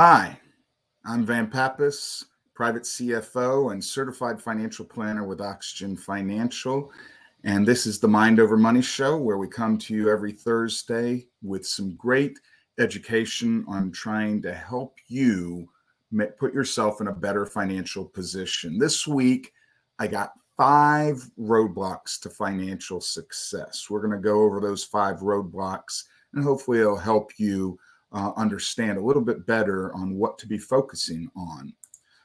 Hi, I'm Van Pappas, private CFO and certified financial planner with Oxygen Financial. And this is the Mind Over Money Show, where we come to you every Thursday with some great education on trying to help you put yourself in a better financial position. This week, I got five roadblocks to financial success. We're going to go over those five roadblocks, and hopefully, it'll help you uh, understand a little bit better on what to be focusing on.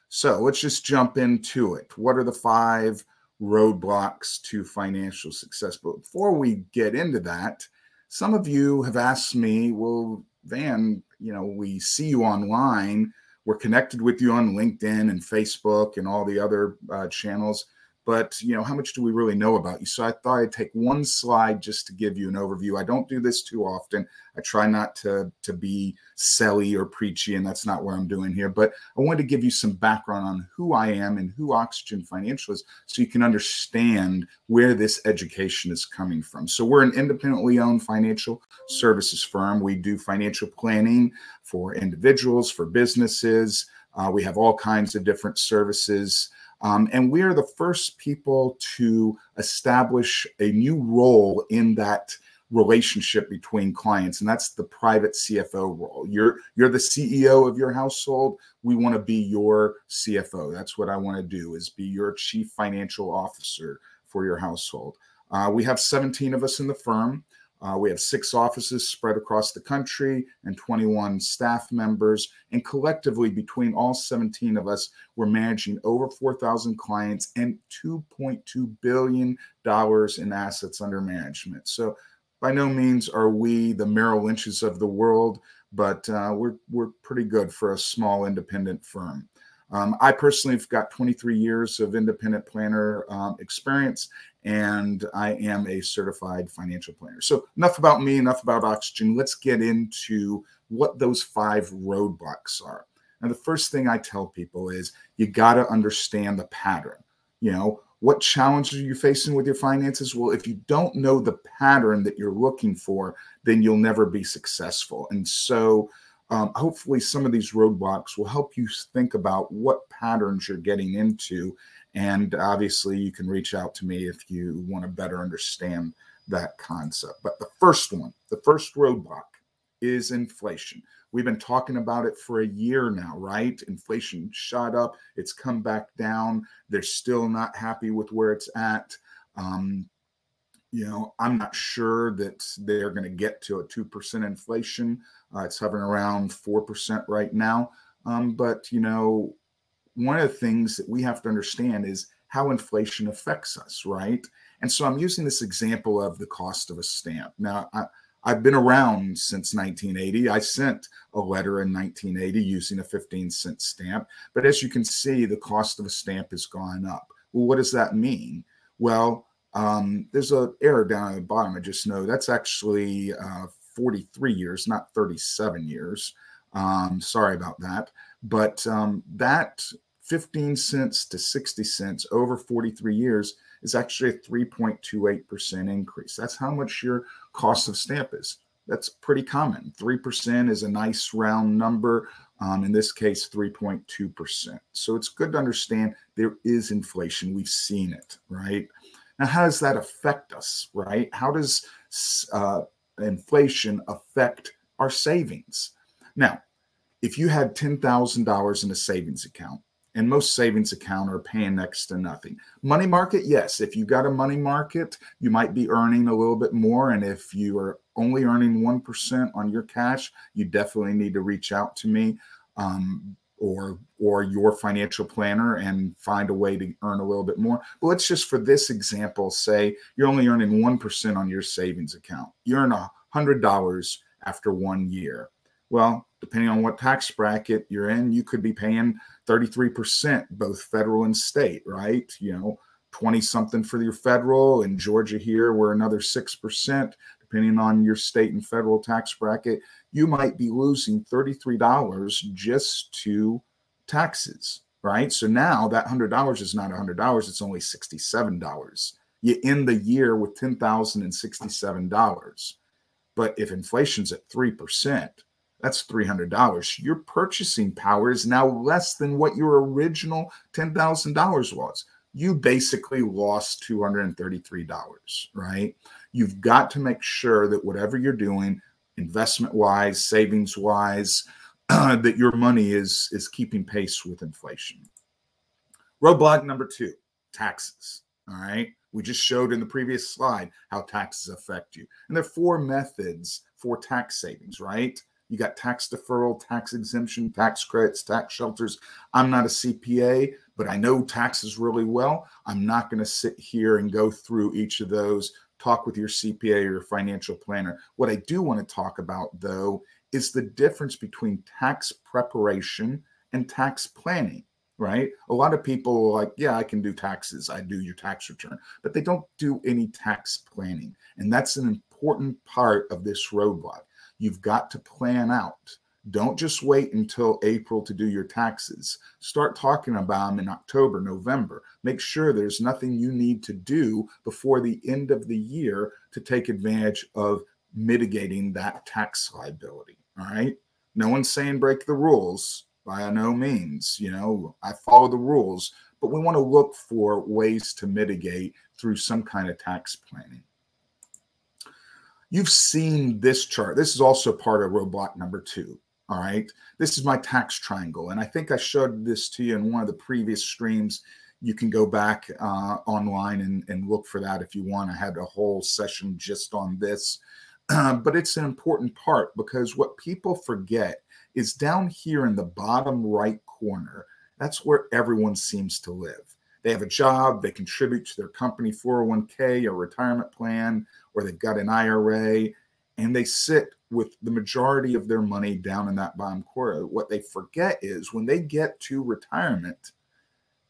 So let's just jump into it. What are the five roadblocks to financial success? But before we get into that, some of you have asked me, well, Van, you know, we see you online. We're connected with you on LinkedIn and Facebook and all the other uh, channels but you know how much do we really know about you? So i thought i'd take one slide just to give you an overview. I don't do this too often. I try not to to be selly or preachy and that's not what i'm doing here but i wanted to give you some background on who i am and who oxygen financial is so you can understand where this education is coming from. So we're an independently owned financial services firm. We do financial planning for individuals for businesses. Uh, we have all kinds of different services um, and we are the first people to establish a new role in that relationship between clients and that's the private cfo role. You're you're the ceo of your household. We want to be your cfo that's what i want to do is be your chief financial officer for your household. Uh, we have 17 of us in the firm uh, we have six offices spread across the country and 21 staff members. And collectively, between all 17 of us, we're managing over 4,000 clients and $2.2 billion in assets under management. So, by no means are we the Merrill Lynches of the world, but uh, we're, we're pretty good for a small independent firm. Um, I personally have got 23 years of independent planner um, experience, and I am a certified financial planner. So, enough about me, enough about Oxygen. Let's get into what those five roadblocks are. And the first thing I tell people is you got to understand the pattern. You know, what challenges are you facing with your finances? Well, if you don't know the pattern that you're looking for, then you'll never be successful. And so, um, hopefully some of these roadblocks will help you think about what patterns you're getting into and obviously you can reach out to me if you want to better understand that concept. But the first one the first roadblock is inflation. We've been talking about it for a year now right? Inflation shot up it's come back down they're still not happy with where it's at. Um, you know, I'm not sure that they're going to get to a 2% inflation. Uh, it's hovering around 4% right now. Um, but, you know, one of the things that we have to understand is how inflation affects us, right? And so I'm using this example of the cost of a stamp. Now, I, I've been around since 1980. I sent a letter in 1980 using a 15 cent stamp. But as you can see, the cost of a stamp has gone up. Well, what does that mean? Well, um, there's an error down at the bottom. I just know that's actually uh, 43 years, not 37 years. Um, sorry about that. But um, that 15 cents to 60 cents over 43 years is actually a 3.28% increase. That's how much your cost of stamp is. That's pretty common. 3% is a nice round number. Um, in this case, 3.2%. So it's good to understand there is inflation. We've seen it, right? Now, how does that affect us, right? How does uh, inflation affect our savings? Now, if you had $10,000 in a savings account, and most savings account are paying next to nothing. Money market, yes. If you've got a money market, you might be earning a little bit more. And if you are only earning 1% on your cash, you definitely need to reach out to me. Um, or or your financial planner and find a way to earn a little bit more. But let's just for this example say you're only earning 1% on your savings account. You earn $100 after 1 year. Well, depending on what tax bracket you're in, you could be paying 33% both federal and state, right? You know, 20 something for your federal in Georgia here we're another 6% depending on your state and federal tax bracket you might be losing $33 just to taxes, right? So now that $100 is not $100, it's only $67. You end the year with $10,067. But if inflation's at 3%, That's $300. Your purchasing power is now less than what your original $10,000 was. You basically lost $233, right? You've got to make sure that whatever you're doing, investment wise, savings wise, that your money is is keeping pace with inflation. Roadblock number two, taxes. All right. We just showed in the previous slide how taxes affect you. And there are four methods for tax savings, right? You got tax deferral, tax exemption, tax credits, tax shelters. I'm not a CPA, but I know taxes really well. I'm not going to sit here and go through each of those, talk with your CPA or your financial planner. What I do want to talk about, though, is the difference between tax preparation and tax planning right? A lot of people are like, yeah, I can do taxes. I do your tax return, but they don't do any tax planning. And that's an important part of this roadblock. You've got to plan out. Don't just wait until April to do your taxes. Start talking about them in October, November. Make sure there's nothing you need to do before the end of the year to take advantage of mitigating that tax liability. All right. No one's saying break the rules by no means. You know, I follow the rules, but we want to look for ways to mitigate through some kind of tax planning. You've seen this chart. This is also part of roadblock number two. All right. This is my tax triangle. And I think I showed this to you in one of the previous streams. You can go back uh, online and, and look for that if you want. I had a whole session just on this. But it's an important part because what people forget is down here in the bottom right corner. That's where everyone seems to live. They have a job, they contribute to their company 401k or retirement plan, or they've got an IRA, and they sit with the majority of their money down in that bottom corner. What they forget is when they get to retirement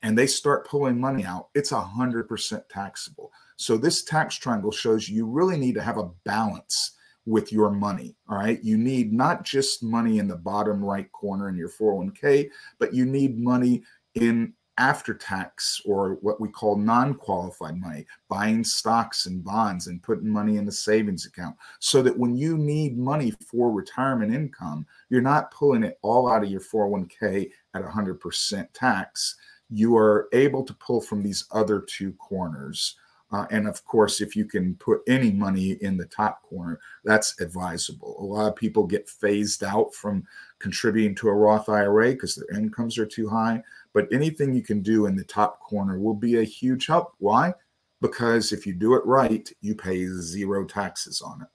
and they start pulling money out, it's 100% taxable. So, this tax triangle shows you really need to have a balance with your money. All right. You need not just money in the bottom right corner in your 401k, but you need money in after tax or what we call non-qualified money buying stocks and bonds and putting money in the savings account so that when you need money for retirement income you're not pulling it all out of your 401k at 100% tax you are able to pull from these other two corners uh, and of course, if you can put any money in the top corner, that's advisable. A lot of people get phased out from contributing to a Roth IRA because their incomes are too high. But anything you can do in the top corner will be a huge help. Why? Because if you do it right, you pay zero taxes on it.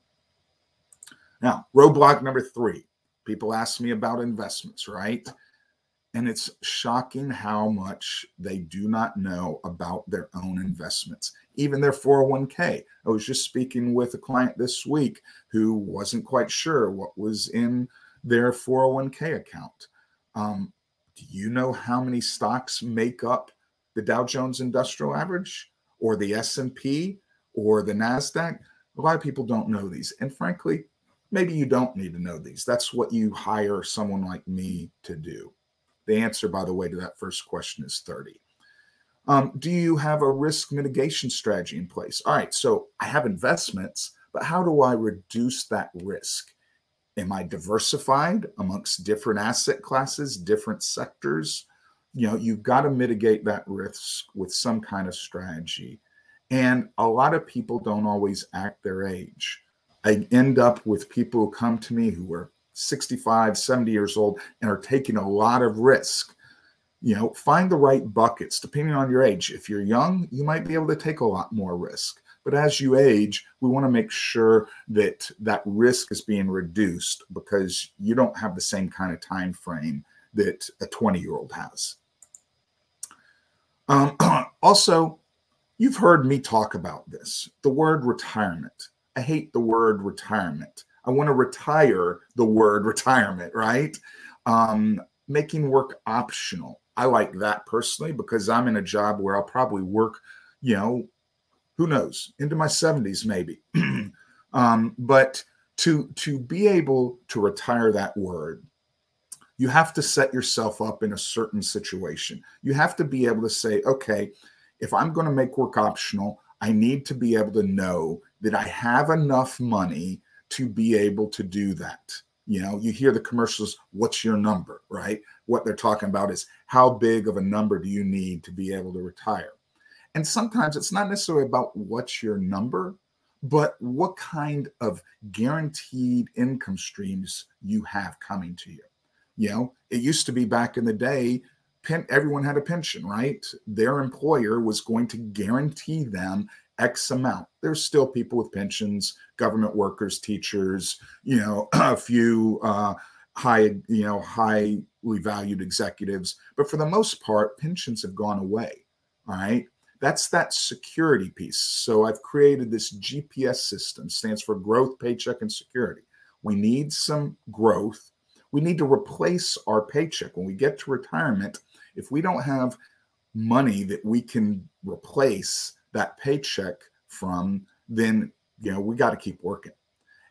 Now, roadblock number three people ask me about investments, right? And it's shocking how much they do not know about their own investments, even their 401k. I was just speaking with a client this week who wasn't quite sure what was in their 401k account. Um, do you know how many stocks make up the Dow Jones Industrial Average or the S&P or the Nasdaq? A lot of people don't know these. And frankly, maybe you don't need to know these. That's what you hire someone like me to do. The answer, by the way, to that first question is 30. Um, do you have a risk mitigation strategy in place? All right, so I have investments, but how do I reduce that risk? Am I diversified amongst different asset classes, different sectors? You know, you've got to mitigate that risk with some kind of strategy. And a lot of people don't always act their age. I end up with people who come to me who are 65, 70 years old and are taking a lot of risk. You know, find the right buckets depending on your age. If you're young, you might be able to take a lot more risk. But as you age, we want to make sure that that risk is being reduced because you don't have the same kind of time frame that a 20 year old has. Um, also, you've heard me talk about this the word retirement. I hate the word retirement I want to retire the word retirement, right? Um, making work optional. I like that personally because I'm in a job where I'll probably work, you know, who knows, into my 70s maybe. um, but to to be able to retire that word, you have to set yourself up in a certain situation. You have to be able to say, okay, if I'm going to make work optional, I need to be able to know that I have enough money to be able to do that. You know, you hear the commercials, what's your number, right? What they're talking about is how big of a number do you need to be able to retire? And sometimes it's not necessarily about what's your number, but what kind of guaranteed income streams you have coming to you. You know, it used to be back in the day, everyone had a pension, right? Their employer was going to guarantee them X amount. There's still people with pensions, government workers, teachers, you know, a few uh, high, you know, highly valued executives. But for the most part, pensions have gone away. All right. That's that security piece. So I've created this GPS system, stands for growth, paycheck, and security. We need some growth. We need to replace our paycheck. When we get to retirement, if we don't have money that we can replace that paycheck from, then you know we got to keep working.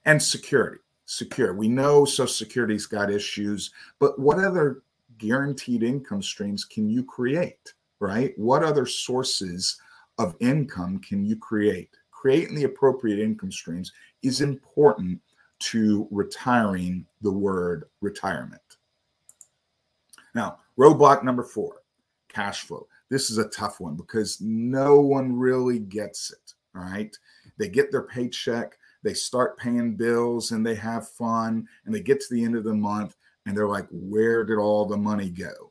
And security, secure. We know Social Security's got issues, but what other guaranteed income streams can you create? Right? What other sources of income can you create? Creating the appropriate income streams is important to retiring the word retirement. Now, roadblock number four cash flow. This is a tough one because no one really gets it. All right. They get their paycheck, they start paying bills, and they have fun, and they get to the end of the month and they're like, where did all the money go?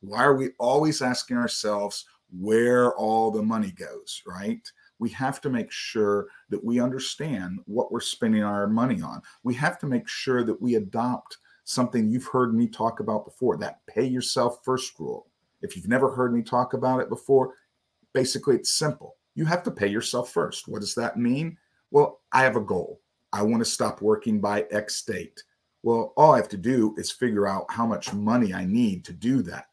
Why are we always asking ourselves where all the money goes, right? We have to make sure that we understand what we're spending our money on. We have to make sure that we adopt something you've heard me talk about before that pay yourself first rule. If you've never heard me talk about it before, basically it's simple. You have to pay yourself first. What does that mean? Well, I have a goal. I want to stop working by X date. Well, all I have to do is figure out how much money I need to do that.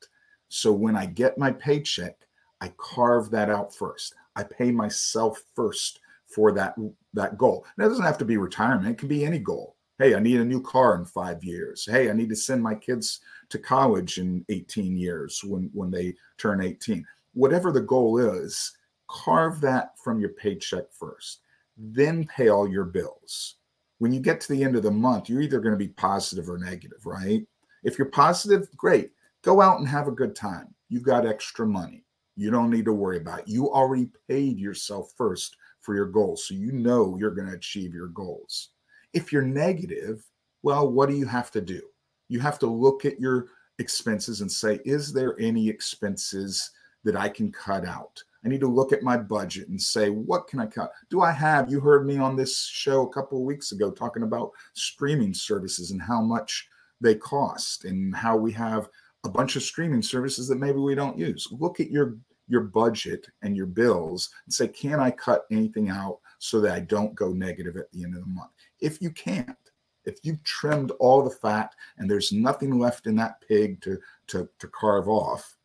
So when I get my paycheck, I carve that out first. I pay myself first for that that goal. Now, it doesn't have to be retirement. It can be any goal. Hey, I need a new car in five years. Hey, I need to send my kids to college in 18 years when when they turn 18. Whatever the goal is, carve that from your paycheck first. Then pay all your bills. When you get to the end of the month, you're either going to be positive or negative, right? If you're positive, great. Go out and have a good time. You've got extra money. You don't need to worry about it. You already paid yourself first for your goals. So you know you're going to achieve your goals. If you're negative, well, what do you have to do? You have to look at your expenses and say, is there any expenses that I can cut out? I need to look at my budget and say, what can I cut? Do I have? You heard me on this show a couple of weeks ago talking about streaming services and how much they cost and how we have a bunch of streaming services that maybe we don't use. Look at your your budget and your bills and say, can I cut anything out so that I don't go negative at the end of the month? If you can't, if you've trimmed all the fat and there's nothing left in that pig to, to, to carve off,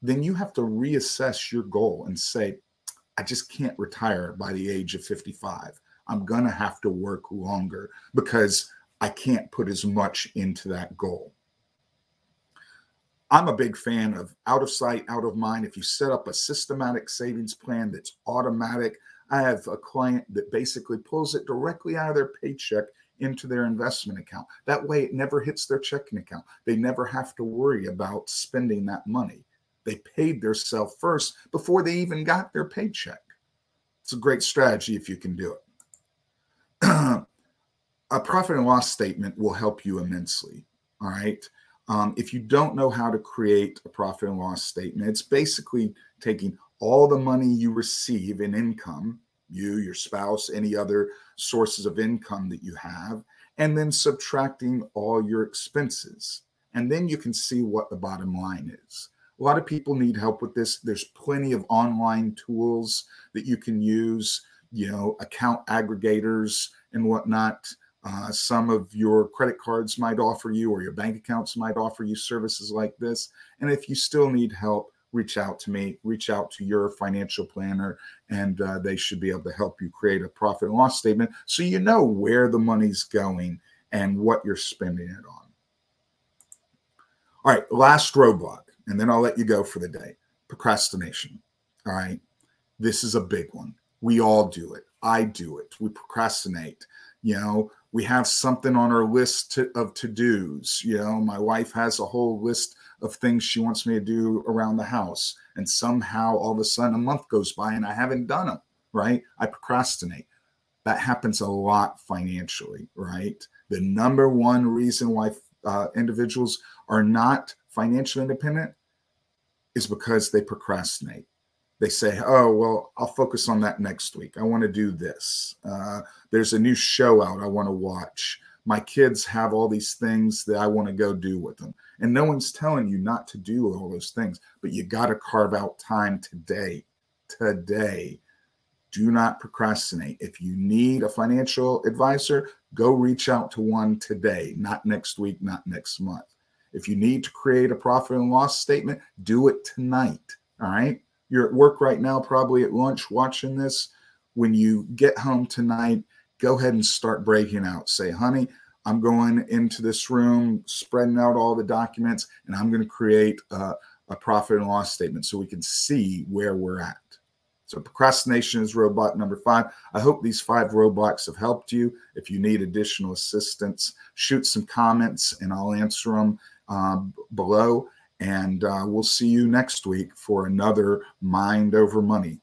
then you have to reassess your goal and say, I just can't retire by the age of 55. I'm going to have to work longer because I can't put as much into that goal. I'm a big fan of out of sight, out of mind. If you set up a systematic savings plan that's automatic, I have a client that basically pulls it directly out of their paycheck into their investment account. That way, it never hits their checking account. They never have to worry about spending that money. They paid their self first before they even got their paycheck. It's a great strategy if you can do it. a profit and loss statement will help you immensely. All right. Um, if you don't know how to create a profit and loss statement, it's basically taking all the money you receive in income, you, your spouse, any other sources of income that you have, and then subtracting all your expenses. And then you can see what the bottom line is. A lot of people need help with this. There's plenty of online tools that you can use, you know, account aggregators and whatnot. Uh, some of your credit cards might offer you, or your bank accounts might offer you services like this. And if you still need help, reach out to me, reach out to your financial planner, and uh, they should be able to help you create a profit and loss statement so you know where the money's going and what you're spending it on. All right, last roadblock, and then I'll let you go for the day procrastination. All right, this is a big one. We all do it. I do it. We procrastinate. You know, we have something on our list to, of to dos. You know, my wife has a whole list of things she wants me to do around the house. And somehow all of a sudden a month goes by and I haven't done them, right? I procrastinate. That happens a lot financially, right? The number one reason why uh, individuals are not financially independent is because they procrastinate. They say, oh, well, I'll focus on that next week. I want to do this. Uh, there's a new show out I want to watch. My kids have all these things that I want to go do with them. And no one's telling you not to do all those things, but you got to carve out time today. Today. Do not procrastinate. If you need a financial advisor, go reach out to one today, not next week, not next month. If you need to create a profit and loss statement, do it tonight. All right. You're at work right now, probably at lunch watching this. When you get home tonight, go ahead and start breaking out. Say, honey, I'm going into this room, spreading out all the documents, and I'm going to create a, a profit and loss statement so we can see where we're at. So procrastination is robot number five. I hope these five roadblocks have helped you. If you need additional assistance, shoot some comments and I'll answer them uh, below. And uh, we'll see you next week for another Mind Over Money.